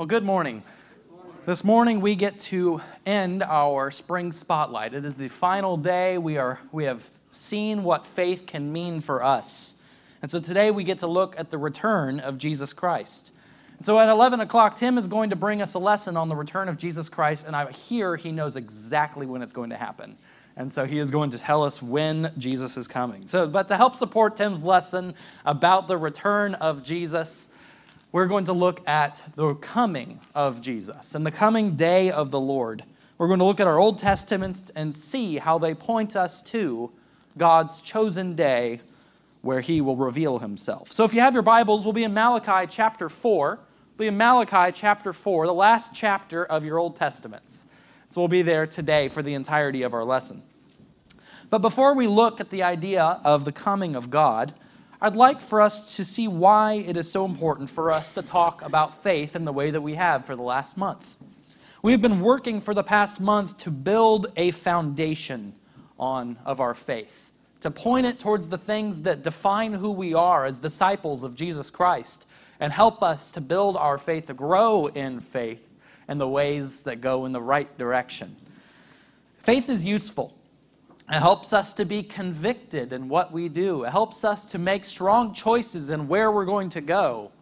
Well, good morning. This morning we get to end our spring spotlight. It is the final day. We, are, we have seen what faith can mean for us. And so today we get to look at the return of Jesus Christ. And so at 11 o'clock, Tim is going to bring us a lesson on the return of Jesus Christ, and I hear he knows exactly when it's going to happen. And so he is going to tell us when Jesus is coming. So, but to help support Tim's lesson about the return of Jesus, we're going to look at the coming of Jesus and the coming day of the Lord. We're going to look at our Old Testaments and see how they point us to God's chosen day where he will reveal himself. So if you have your Bibles, we'll be in Malachi chapter 4. We'll be in Malachi chapter 4, the last chapter of your Old Testaments. So we'll be there today for the entirety of our lesson. But before we look at the idea of the coming of God, I'd like for us to see why it is so important for us to talk about faith in the way that we have for the last month. We've been working for the past month to build a foundation on of our faith, to point it towards the things that define who we are as disciples of Jesus Christ and help us to build our faith to grow in faith and the ways that go in the right direction. Faith is useful. It helps us to be convicted in what we do. It helps us to make strong choices in where we're going to go.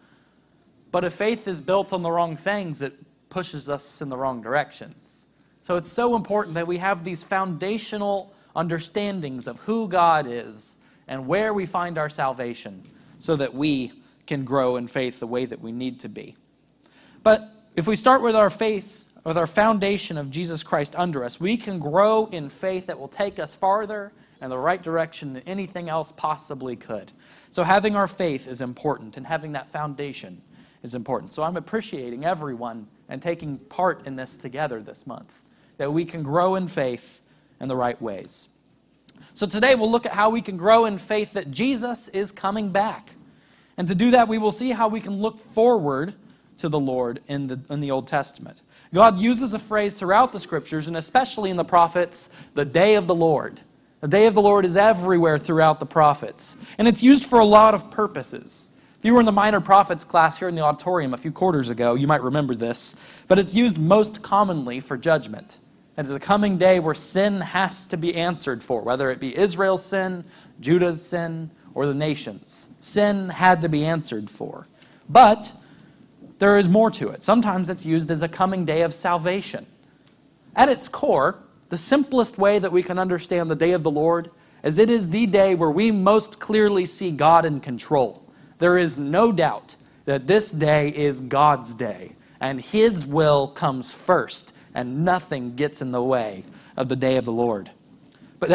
But if faith is built on the wrong things, it pushes us in the wrong directions. So it's so important that we have these foundational understandings of who God is and where we find our salvation so that we can grow in faith the way that we need to be. But if we start with our faith with our foundation of Jesus Christ under us, we can grow in faith that will take us farther in the right direction than anything else possibly could. So, having our faith is important, and having that foundation is important. So, I'm appreciating everyone and taking part in this together this month, that we can grow in faith in the right ways. So, today we'll look at how we can grow in faith that Jesus is coming back. And to do that, we will see how we can look forward to the Lord in the, in the Old Testament. God uses a phrase throughout the scriptures, and especially in the prophets, the day of the Lord. The day of the Lord is everywhere throughout the prophets, and it's used for a lot of purposes. If you were in the minor prophets class here in the auditorium a few quarters ago, you might remember this, but it's used most commonly for judgment. It is a coming day where sin has to be answered for, whether it be Israel's sin, Judah's sin, or the nation's. Sin had to be answered for. But there is more to it. Sometimes it's used as a coming day of salvation. At its core, the simplest way that we can understand the day of the Lord is it is the day where we most clearly see God in control. There is no doubt that this day is God's day, and His will comes first, and nothing gets in the way of the day of the Lord. But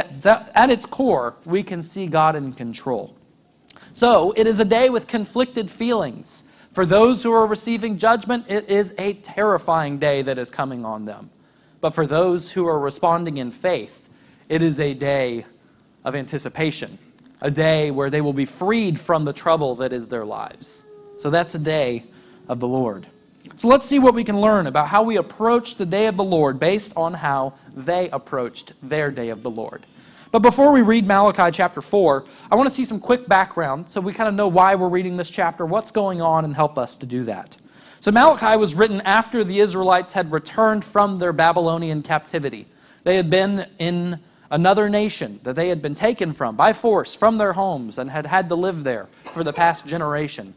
at its core, we can see God in control. So it is a day with conflicted feelings. For those who are receiving judgment, it is a terrifying day that is coming on them. But for those who are responding in faith, it is a day of anticipation, a day where they will be freed from the trouble that is their lives. So that's a day of the Lord. So let's see what we can learn about how we approach the day of the Lord based on how they approached their day of the Lord. But before we read Malachi chapter 4, I want to see some quick background so we kind of know why we're reading this chapter, what's going on, and help us to do that. So Malachi was written after the Israelites had returned from their Babylonian captivity. They had been in another nation that they had been taken from by force from their homes and had had to live there for the past generation.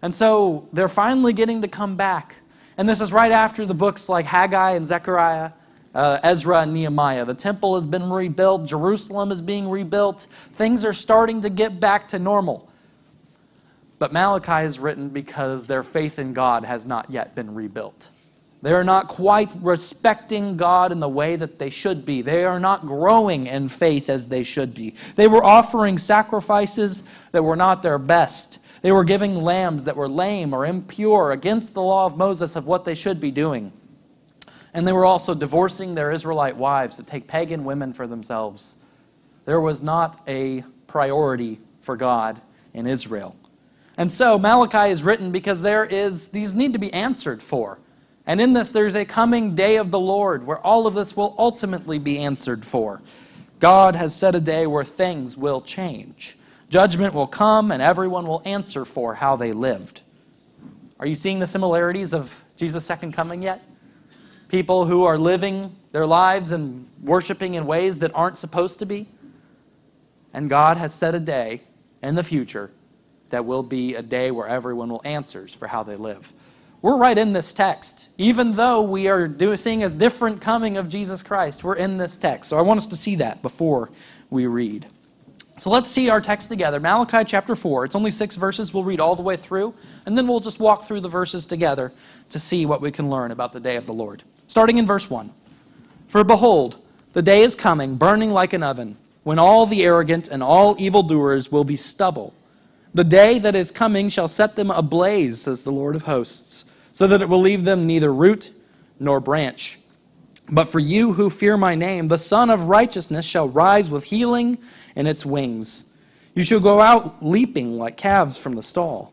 And so they're finally getting to come back. And this is right after the books like Haggai and Zechariah uh, Ezra and Nehemiah. The temple has been rebuilt, Jerusalem is being rebuilt. Things are starting to get back to normal. But Malachi is written because their faith in God has not yet been rebuilt. They are not quite respecting God in the way that they should be. They are not growing in faith as they should be. They were offering sacrifices that were not their best. They were giving lambs that were lame or impure against the law of Moses of what they should be doing. And they were also divorcing their Israelite wives to take pagan women for themselves. There was not a priority for God in Israel. And so Malachi is written because there is these need to be answered for. And in this there's a coming day of the Lord where all of this will ultimately be answered for. God has set a day where things will change. Judgment will come and everyone will answer for how they lived. Are you seeing the similarities of Jesus' second coming yet? People who are living their lives and worshiping in ways that aren't supposed to be? And God has set a day in the future that will be a day where everyone will answers for how they live. We're right in this text. Even though we are seeing a different coming of Jesus Christ, we're in this text. So I want us to see that before we read. So let's see our text together. Malachi chapter 4. It's only six verses. We'll read all the way through, and then we'll just walk through the verses together to see what we can learn about the day of the Lord. Starting in verse 1. For behold, the day is coming, burning like an oven, when all the arrogant and all evildoers will be stubble. The day that is coming shall set them ablaze, says the Lord of hosts, so that it will leave them neither root nor branch. But for you who fear my name, the Sun of Righteousness shall rise with healing in its wings. You shall go out leaping like calves from the stall.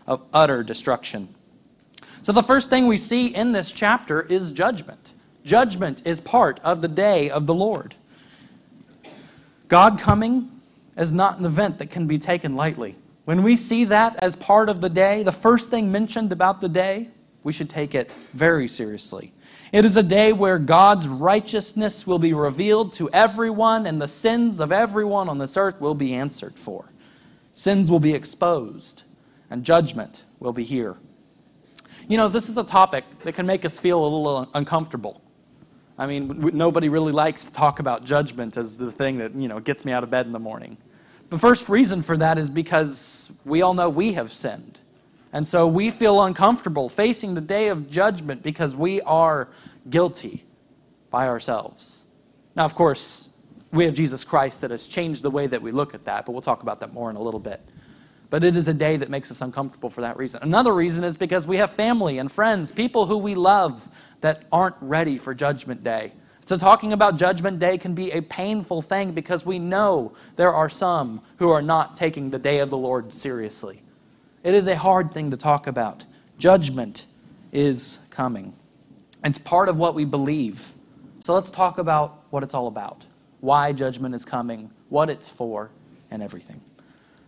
of utter destruction. So, the first thing we see in this chapter is judgment. Judgment is part of the day of the Lord. God coming is not an event that can be taken lightly. When we see that as part of the day, the first thing mentioned about the day, we should take it very seriously. It is a day where God's righteousness will be revealed to everyone and the sins of everyone on this earth will be answered for. Sins will be exposed and judgment will be here. You know, this is a topic that can make us feel a little uncomfortable. I mean, nobody really likes to talk about judgment as the thing that, you know, gets me out of bed in the morning. The first reason for that is because we all know we have sinned. And so we feel uncomfortable facing the day of judgment because we are guilty by ourselves. Now, of course, we have Jesus Christ that has changed the way that we look at that, but we'll talk about that more in a little bit. But it is a day that makes us uncomfortable for that reason. Another reason is because we have family and friends, people who we love that aren't ready for Judgment Day. So, talking about Judgment Day can be a painful thing because we know there are some who are not taking the day of the Lord seriously. It is a hard thing to talk about. Judgment is coming. It's part of what we believe. So, let's talk about what it's all about why judgment is coming, what it's for, and everything.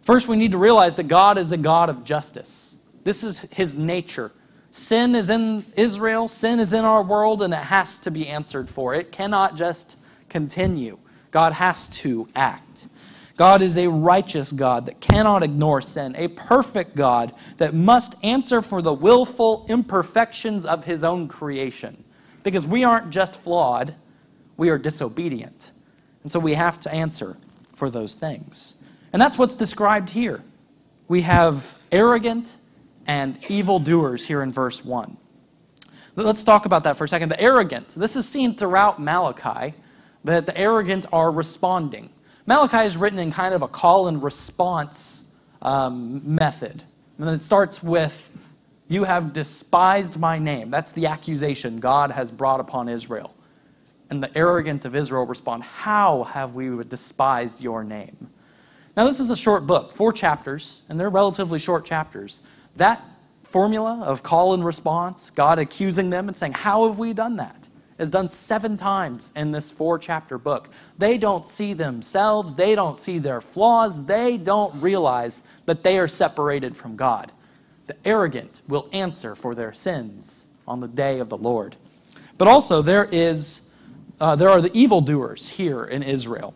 First, we need to realize that God is a God of justice. This is his nature. Sin is in Israel, sin is in our world, and it has to be answered for. It cannot just continue. God has to act. God is a righteous God that cannot ignore sin, a perfect God that must answer for the willful imperfections of his own creation. Because we aren't just flawed, we are disobedient. And so we have to answer for those things. And that's what's described here. We have arrogant, and evildoers here in verse 1. Let's talk about that for a second. The arrogant. This is seen throughout Malachi that the arrogant are responding. Malachi is written in kind of a call and response um, method. And it starts with, You have despised my name. That's the accusation God has brought upon Israel. And the arrogant of Israel respond, How have we despised your name? Now, this is a short book, four chapters, and they're relatively short chapters. That formula of call and response, God accusing them and saying, How have we done that? is done seven times in this four chapter book. They don't see themselves, they don't see their flaws, they don't realize that they are separated from God. The arrogant will answer for their sins on the day of the Lord. But also, there, is, uh, there are the evildoers here in Israel.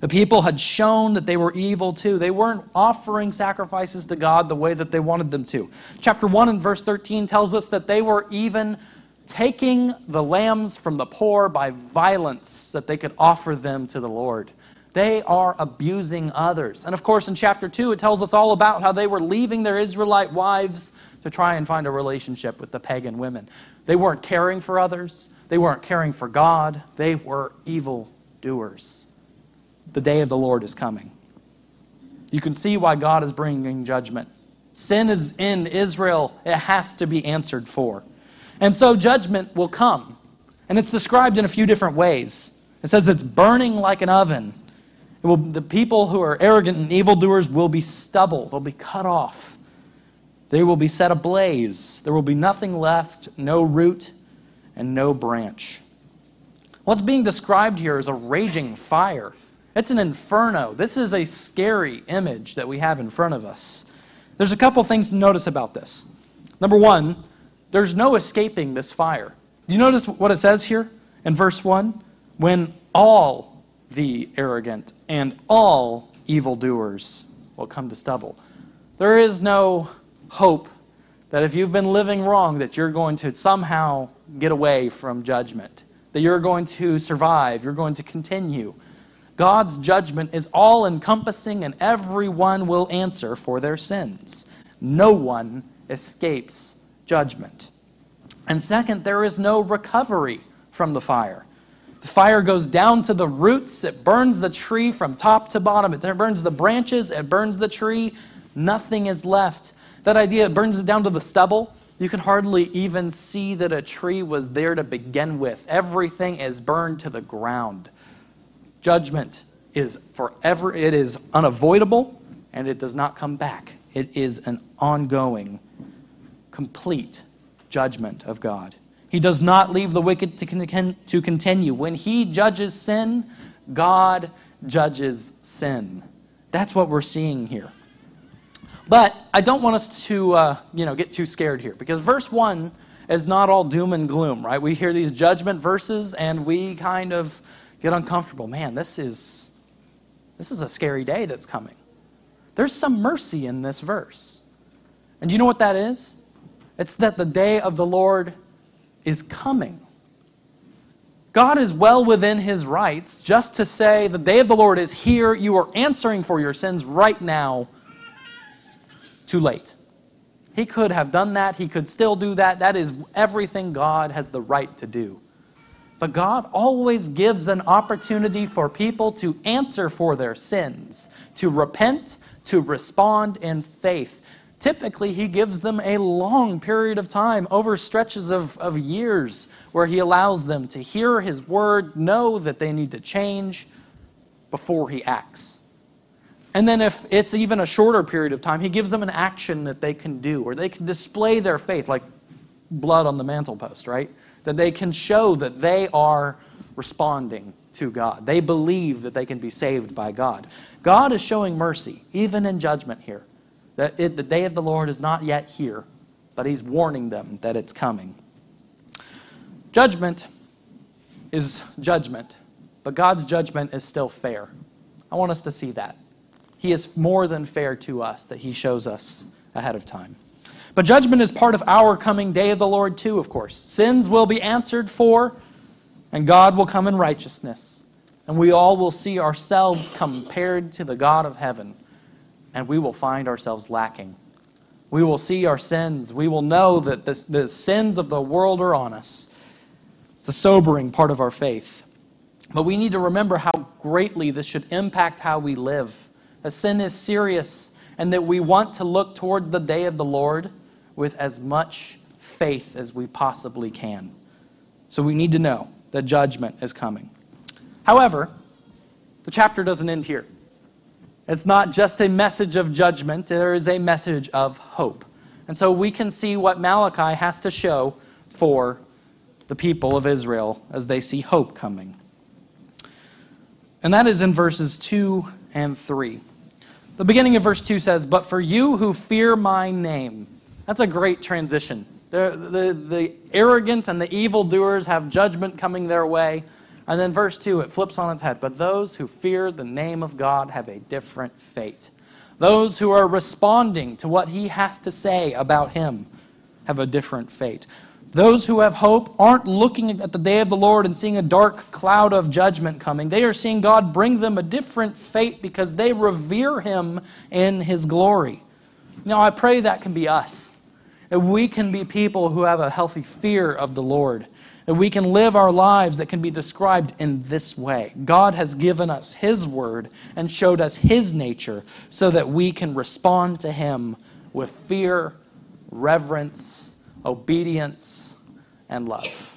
The people had shown that they were evil too. They weren't offering sacrifices to God the way that they wanted them to. Chapter 1 and verse 13 tells us that they were even taking the lambs from the poor by violence that they could offer them to the Lord. They are abusing others. And of course, in chapter 2, it tells us all about how they were leaving their Israelite wives to try and find a relationship with the pagan women. They weren't caring for others, they weren't caring for God, they were evil doers the day of the Lord is coming. You can see why God is bringing judgment. Sin is in Israel, it has to be answered for. And so judgment will come. And it's described in a few different ways. It says it's burning like an oven. Will, the people who are arrogant and evildoers will be stubble, they'll be cut off. They will be set ablaze. There will be nothing left, no root, and no branch. What's being described here is a raging fire. It's an inferno. This is a scary image that we have in front of us. There's a couple things to notice about this. Number one, there's no escaping this fire. Do you notice what it says here in verse 1? When all the arrogant and all evildoers will come to stubble. There is no hope that if you've been living wrong that you're going to somehow get away from judgment, that you're going to survive, you're going to continue. God's judgment is all encompassing and everyone will answer for their sins. No one escapes judgment. And second, there is no recovery from the fire. The fire goes down to the roots, it burns the tree from top to bottom, it burns the branches, it burns the tree. Nothing is left. That idea, it burns it down to the stubble. You can hardly even see that a tree was there to begin with. Everything is burned to the ground. Judgment is forever, it is unavoidable, and it does not come back. It is an ongoing, complete judgment of God. He does not leave the wicked to, to continue. When he judges sin, God judges sin. That's what we're seeing here. But I don't want us to uh, you know, get too scared here because verse 1 is not all doom and gloom, right? We hear these judgment verses and we kind of get uncomfortable. Man, this is, this is a scary day that's coming. There's some mercy in this verse. And you know what that is? It's that the day of the Lord is coming. God is well within his rights just to say, the day of the Lord is here. You are answering for your sins right now. Too late. He could have done that. He could still do that. That is everything God has the right to do. But God always gives an opportunity for people to answer for their sins, to repent, to respond in faith. Typically, he gives them a long period of time, over stretches of, of years, where he allows them to hear his word, know that they need to change before he acts. And then, if it's even a shorter period of time, he gives them an action that they can do, or they can display their faith, like blood on the mantelpost, right? That they can show that they are responding to God. They believe that they can be saved by God. God is showing mercy, even in judgment here that it, the day of the Lord is not yet here, but he's warning them that it's coming. Judgment is judgment, but God's judgment is still fair. I want us to see that. He is more than fair to us that he shows us ahead of time. But judgment is part of our coming day of the Lord, too, of course. Sins will be answered for, and God will come in righteousness. And we all will see ourselves compared to the God of heaven and we will find ourselves lacking. We will see our sins. We will know that the, the sins of the world are on us. It's a sobering part of our faith. But we need to remember how greatly this should impact how we live. That sin is serious and that we want to look towards the day of the Lord with as much faith as we possibly can. So we need to know that judgment is coming. However, the chapter doesn't end here. It's not just a message of judgment, there is a message of hope. And so we can see what Malachi has to show for the people of Israel as they see hope coming. And that is in verses 2 and 3. The beginning of verse 2 says, But for you who fear my name. That's a great transition. The, the, the arrogant and the evildoers have judgment coming their way. And then verse 2, it flips on its head. But those who fear the name of God have a different fate. Those who are responding to what he has to say about him have a different fate. Those who have hope aren't looking at the day of the Lord and seeing a dark cloud of judgment coming. They are seeing God bring them a different fate because they revere him in his glory. Now, I pray that can be us. That we can be people who have a healthy fear of the Lord that we can live our lives that can be described in this way. God has given us His word and showed us His nature so that we can respond to Him with fear, reverence, obedience, and love.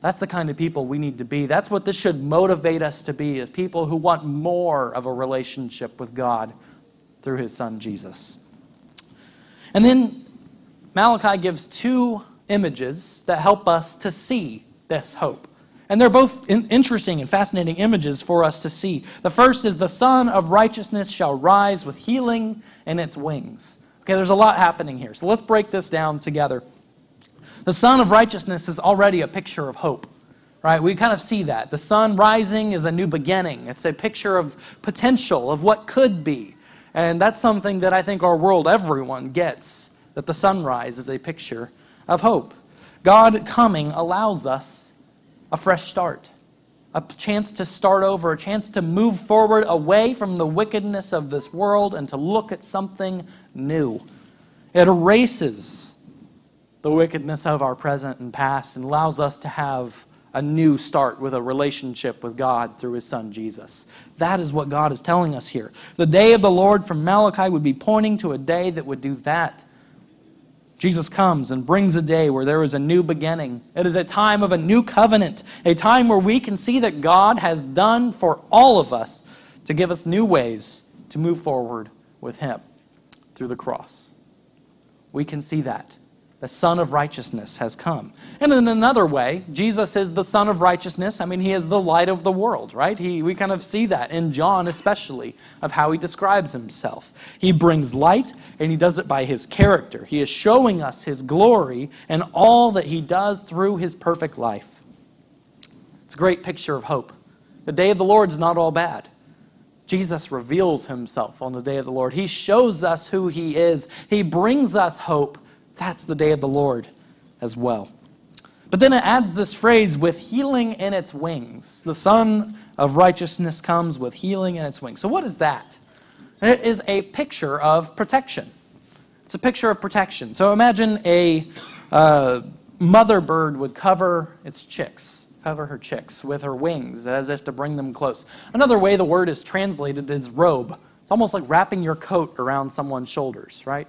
That's the kind of people we need to be. That's what this should motivate us to be as people who want more of a relationship with God through his son Jesus. And then Malachi gives two images that help us to see this hope. And they're both interesting and fascinating images for us to see. The first is the Son of Righteousness shall rise with healing in its wings. Okay, there's a lot happening here. So let's break this down together. The Sun of Righteousness is already a picture of hope, right? We kind of see that. The sun rising is a new beginning, it's a picture of potential, of what could be. And that's something that I think our world, everyone gets, that the sunrise is a picture of hope. God coming allows us a fresh start, a chance to start over, a chance to move forward away from the wickedness of this world and to look at something new. It erases the wickedness of our present and past and allows us to have a new start with a relationship with God through his son Jesus. That is what God is telling us here. The day of the Lord from Malachi would be pointing to a day that would do that. Jesus comes and brings a day where there is a new beginning. It is a time of a new covenant, a time where we can see that God has done for all of us to give us new ways to move forward with Him through the cross. We can see that the Son of Righteousness has come. And in another way, Jesus is the Son of Righteousness. I mean, he is the light of the world, right? He, we kind of see that in John, especially, of how he describes himself. He brings light, and he does it by his character. He is showing us his glory and all that he does through his perfect life. It's a great picture of hope. The day of the Lord is not all bad. Jesus reveals himself on the day of the Lord. He shows us who he is. He brings us hope that's the day of the Lord as well. But then it adds this phrase, with healing in its wings. The Son of Righteousness comes with healing in its wings. So, what is that? It is a picture of protection. It's a picture of protection. So, imagine a uh, mother bird would cover its chicks, cover her chicks with her wings as if to bring them close. Another way the word is translated is robe. It's almost like wrapping your coat around someone's shoulders, right?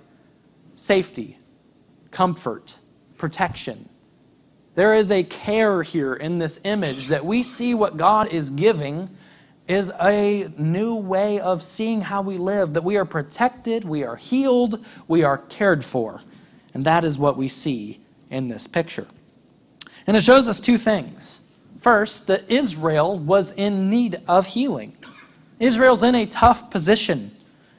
Safety, comfort, protection. There is a care here in this image that we see what God is giving is a new way of seeing how we live, that we are protected, we are healed, we are cared for. And that is what we see in this picture. And it shows us two things. First, that Israel was in need of healing. Israel's in a tough position.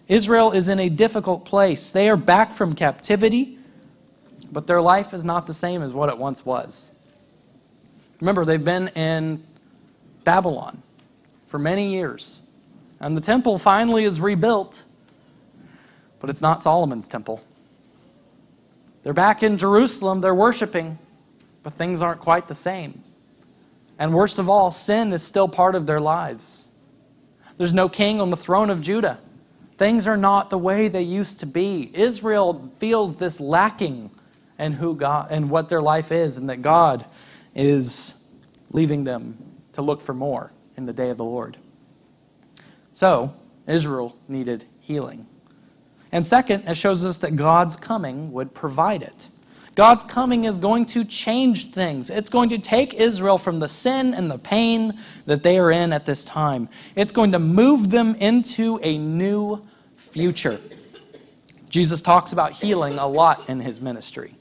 Israel is in a difficult place. They are back from captivity but their life is not the same as what it once was. Remember, they've been in Babylon for many years, and the temple finally is rebuilt, but it's not Solomon's temple. They're back in Jerusalem, they're worshiping, but things aren't quite the same. And worst of all, sin is still part of their lives. There's no king on the throne of Judah. Things are not the way they used to be. Israel feels this lacking and who God and what their life is, and that God is leaving them to look for more in the day of the Lord. So, Israel needed healing. And second, it shows us that God's coming would provide it. God's coming is going to change things. It's going to take Israel from the sin and the pain that they are in at this time. It's going to move them into a new future. Jesus talks about healing a lot in his ministry.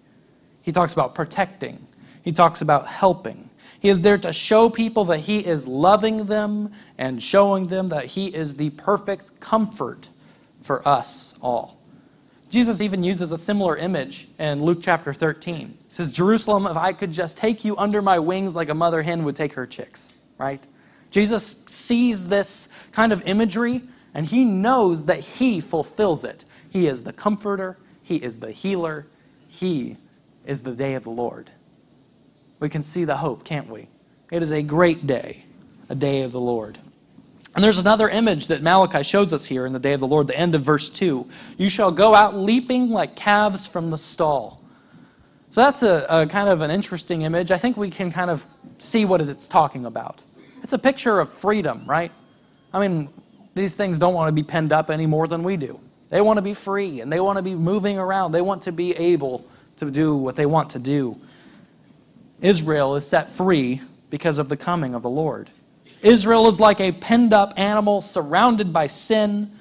He talks about protecting, he talks about helping. He is there to show people that he is loving them and showing them that he is the perfect comfort for us all. Jesus even uses a similar image in Luke chapter 13. He says, Jerusalem, if I could just take you under my wings like a mother hen would take her chicks, right? Jesus sees this kind of imagery and he knows that he fulfills it. He is the comforter, he is the healer, he is the day of the Lord. We can see the hope, can't we? It is a great day, a day of the Lord. And there's another image that Malachi shows us here in the day of the Lord, the end of verse 2. You shall go out leaping like calves from the stall. So that's a, a, kind of an interesting image. I think we can kind of see what it's talking about. It's a picture of freedom, right? I mean, these things don't want to be penned up any more than we do. They want to be free and they want to be moving around. They want to be able to do what they want to do. Israel is set free because of the coming of the Lord. Israel is like a penned up animal surrounded by sin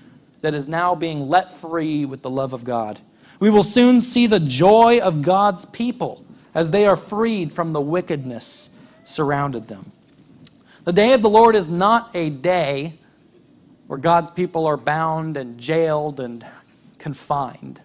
that is now being let free with the love of God. We will soon see the joy of God's people as they are freed from the wickedness surrounded them. The day of the Lord is not a day where God's people are bound and jailed and confined.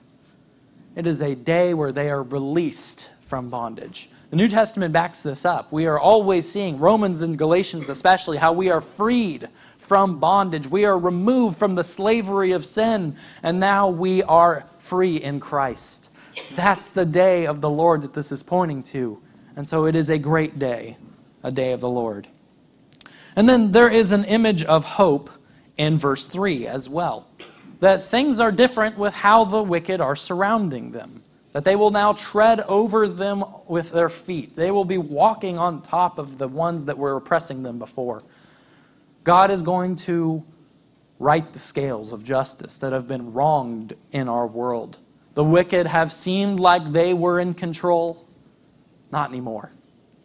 It is a day where they are released from bondage. The New Testament backs this up. We are always seeing, Romans and Galatians especially, how we are freed from bondage. We are removed from the slavery of sin, and now we are free in Christ. That's the day of the Lord that this is pointing to. And so it is a great day, a day of the Lord. And then there is an image of hope in verse 3 as well. That things are different with how the wicked are surrounding them that they will now tread over them with their feet. They will be walking on top of the ones that were oppressing them before. God is going to right the scales of justice that have been wronged in our world. The wicked have seemed like they were in control. Not anymore.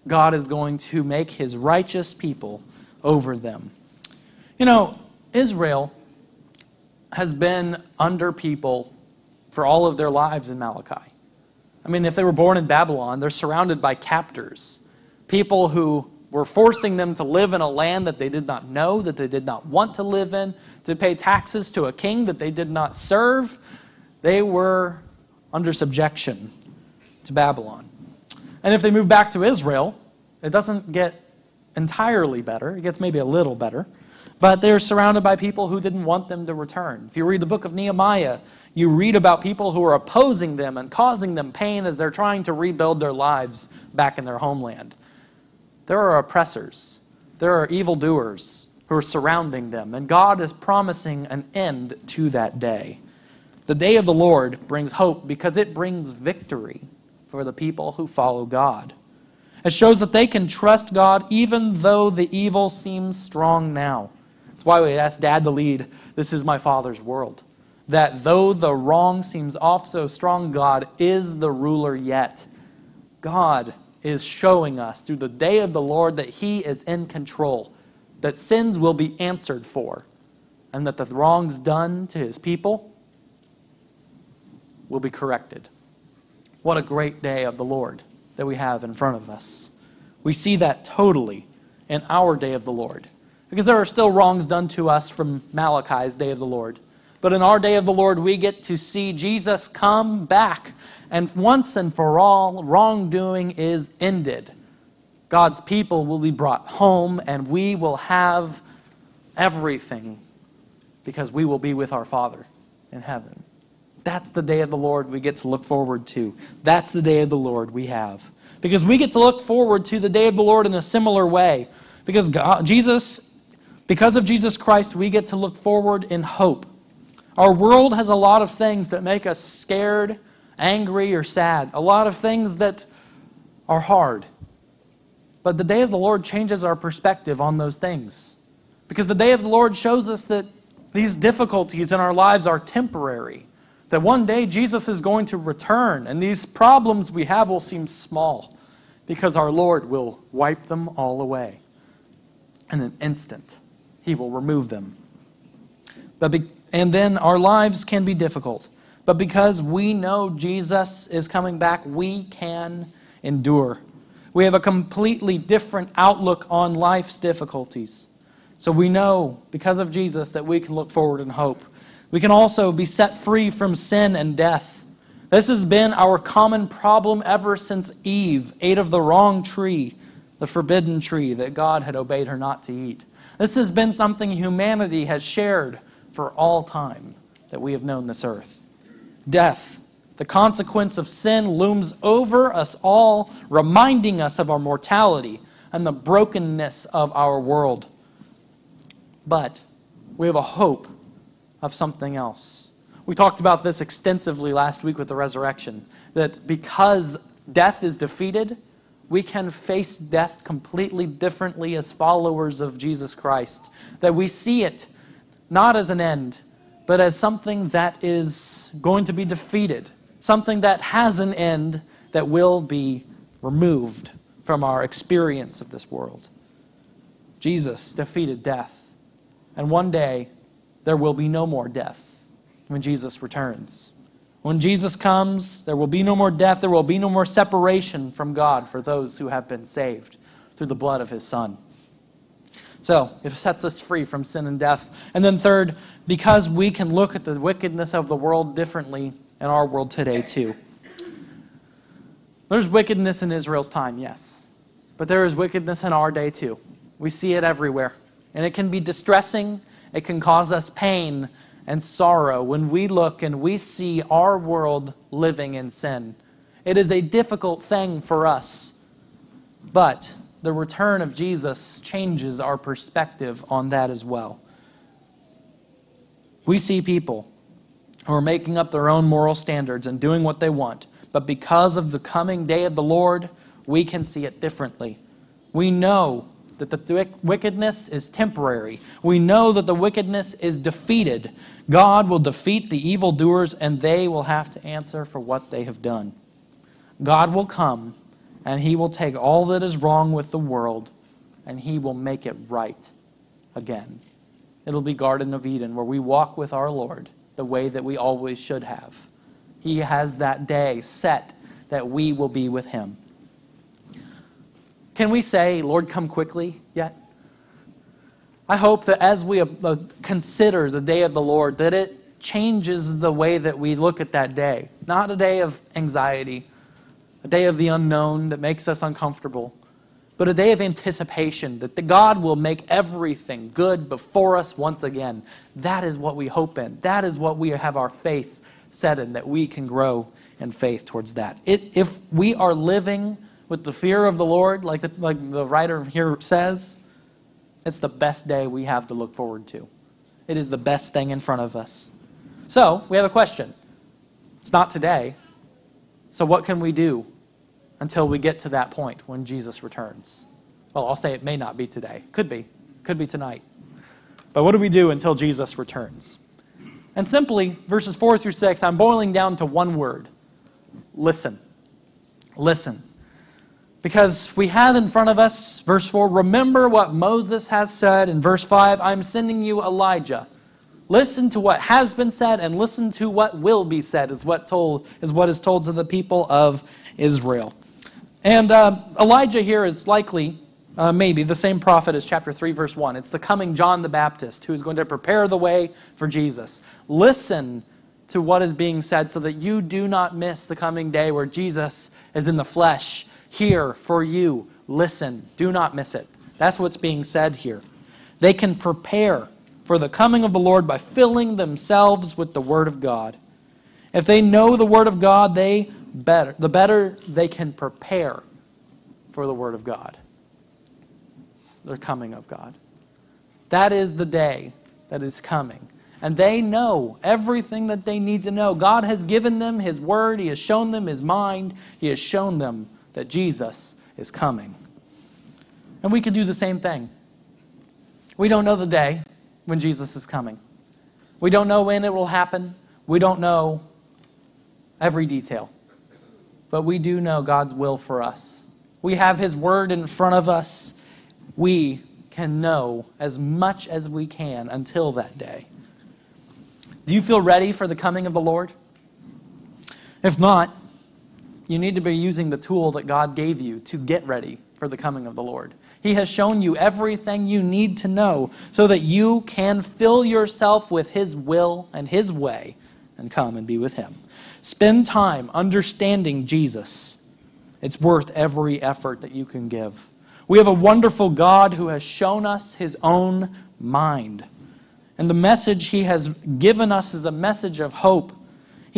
God is going to make his righteous people over them. You know, Israel has been under people for all of their lives in Malachi. I mean, if they were born in Babylon, they're surrounded by captors, people who were forcing them to live in a land that they did not know, that they did not want to live in, to pay taxes to a king that they did not serve. They were under subjection to Babylon. And if they move back to Israel, it doesn't get entirely better. It gets maybe a little better. But they're surrounded by people who didn't want them to return. If you read the book of Nehemiah, you read about people who are opposing them and causing them pain as they're trying to rebuild their lives back in their homeland. There are oppressors, there are evildoers who are surrounding them, and God is promising an end to that day. The day of the Lord brings hope because it brings victory for the people who follow God. It shows that they can trust God even though the evil seems strong now. That's why we asked Dad to lead This is My Father's World that though the wrong seems off so strong, God is the ruler yet. God is showing us through the day of the Lord that He is in control, that sins will be answered for, and that the wrongs done to His people will be corrected. What a great day of the Lord that we have in front of us. We see that totally in our day of the Lord. Because there are still wrongs done to us from Malachi's day of the Lord. But in our day of the Lord, we get to see Jesus come back. And once and for all, wrongdoing is ended. God's people will be brought home, and we will have everything because we will be with our Father in heaven. That's the day of the Lord we get to look forward to. That's the day of the Lord we have. Because we get to look forward to the day of the Lord in a similar way. Because God, Jesus, because of Jesus Christ, we get to look forward in hope. Our world has a lot of things that make us scared, angry, or sad, a lot of things that are hard. But the day of the Lord changes our perspective on those things. Because the day of the Lord shows us that these difficulties in our lives are temporary. That one day Jesus is going to return, and these problems we have will seem small because our Lord will wipe them all away. In an instant, He will remove them. But be- and then our lives can be difficult. But because we know Jesus is coming back, we can endure. We have a completely different outlook on life's difficulties. So we know, because of Jesus, that we can look forward in hope. We can also be set free from sin and death. This has been our common problem ever since Eve ate of the wrong tree, the forbidden tree that God had obeyed her not to eat. This has been something humanity has shared for all time that we have known this earth. Death, the consequence of sin, looms over us all, reminding us of our mortality and the brokenness of our world. But we have a hope of something else. We talked about this extensively last week with the resurrection that because death is defeated, we can face death completely differently as followers of Jesus Christ. That we see it not as an end, but as something that is going to be defeated, something that has an end that will be removed from our experience of this world. Jesus defeated death. And one day, there will be no more death when Jesus returns. When Jesus comes, there will be no more death. There will be no more separation from God for those who have been saved through the blood of his Son. So it sets us free from sin and death. And then, third, because we can look at the wickedness of the world differently in our world today, too. There's wickedness in Israel's time, yes. But there is wickedness in our day, too. We see it everywhere. And it can be distressing, it can cause us pain and sorrow when we look and we see our world living in sin. It is a difficult thing for us. But the return of Jesus changes our perspective on that as well. We see people who are making up their own moral standards and doing what they want, but because of the coming day of the Lord, we can see it differently. We know that the wickedness is temporary. We know that the wickedness is defeated. God will defeat the evildoers, and they will have to answer for what they have done. God will come and he will take all that is wrong with the world and he will make it right again. It'll be Garden of Eden where we walk with our Lord the way that we always should have. He has that day set that we will be with him. Can we say, Lord, come quickly yet? I hope that as we uh, consider the day of the Lord, that it changes the way that we look at that day. Not a day of anxiety, a day of the unknown that makes us uncomfortable, but a day of anticipation that the God will make everything good before us once again. That is what we hope in. That is what we have our faith set in, that we can grow in faith towards that. It, if we are living with the fear of the Lord, like the, like the writer here says, it's the best day we have to look forward to. It is the best thing in front of us. So, we have a question. It's not today, so, what can we do until we get to that point when Jesus returns? Well, I'll say it may not be today. Could be. Could be tonight. But what do we do until Jesus returns? And simply, verses 4 through 6, I'm boiling down to one word listen. Listen. Because we have in front of us, verse 4, remember what Moses has said. In verse 5, I'm sending you Elijah Listen to what has been said and listen to what will be said, is what, told, is, what is told to the people of Israel. And uh, Elijah here is likely, uh, maybe, the same prophet as chapter 3, verse 1. It's the coming John the Baptist who is going to prepare the way for Jesus. Listen to what is being said so that you do not miss the coming day where Jesus is in the flesh here for you. Listen, do not miss it. That's what's being said here. They can prepare for the coming of the Lord by filling themselves with the Word of God. If they know the Word of God, they better the better they can prepare for the Word of God. The coming of God. That is the day that is coming. And they know everything that they need to know. God has given them His Word, He has shown them His mind, He has shown them that Jesus is coming. And we can do the same thing. We don't know the day, when Jesus is coming. We don't know when it will happen. We don't know every detail. But we do know God's will for us. We have His Word in front of us. We can know as much as we can until that day. Do you feel ready for the coming of the Lord? If not, you need to be using the tool that God gave you to get ready for the coming of the Lord. He has shown you everything you need to know so that you can fill yourself with His will and His way and come and be with Him. Spend time understanding Jesus. It's worth every effort that you can give. We have a wonderful God who has shown us His own mind. And the message He has given us is a message of hope.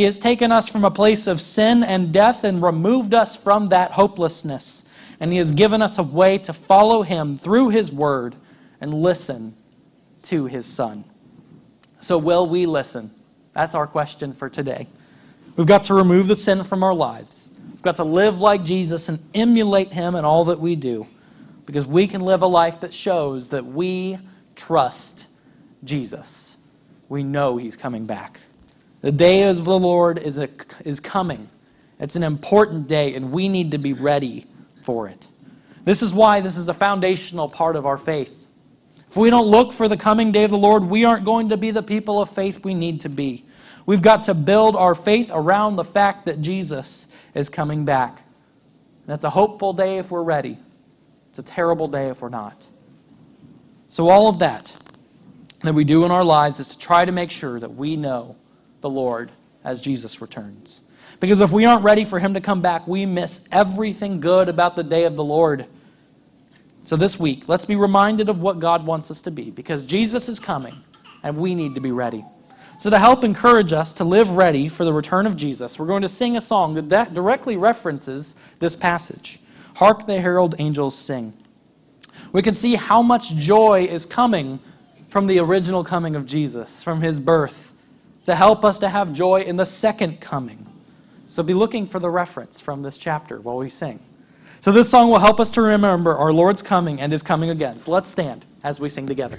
He has taken us from a place of sin and death and removed us from that hopelessness and He has given us a way to follow Him through His Word and listen to His Son. So, will we listen? That's our question for today. We've got to remove the sin from our lives. We've got to live like Jesus and emulate Him in all that we do because we can live a life that shows that we trust Jesus. We know He's coming back. The day of the Lord is, a, is coming. It's an important day, and we need to be ready for it. This is why this is a foundational part of our faith. If we don't look for the coming day of the Lord, we aren't going to be the people of faith we need to be. We've got to build our faith around the fact that Jesus is coming back. That's a hopeful day if we're ready. It's a terrible day if we're not. So, all of that that we do in our lives is to try to make sure that we know the Lord as Jesus returns. Because if we aren't ready for Him to come back, we miss everything good about the day of the Lord. So, this week, let's be reminded of what God wants us to be because Jesus is coming and we need to be ready. So, to help encourage us to live ready for the return of Jesus, we're going to sing a song that directly references this passage Hark the Herald Angels Sing. We can see how much joy is coming from the original coming of Jesus, from his birth, to help us to have joy in the second coming. So be looking for the reference from this chapter while we sing. So this song will help us to remember our Lord's coming and his coming again. So let's stand as we sing together.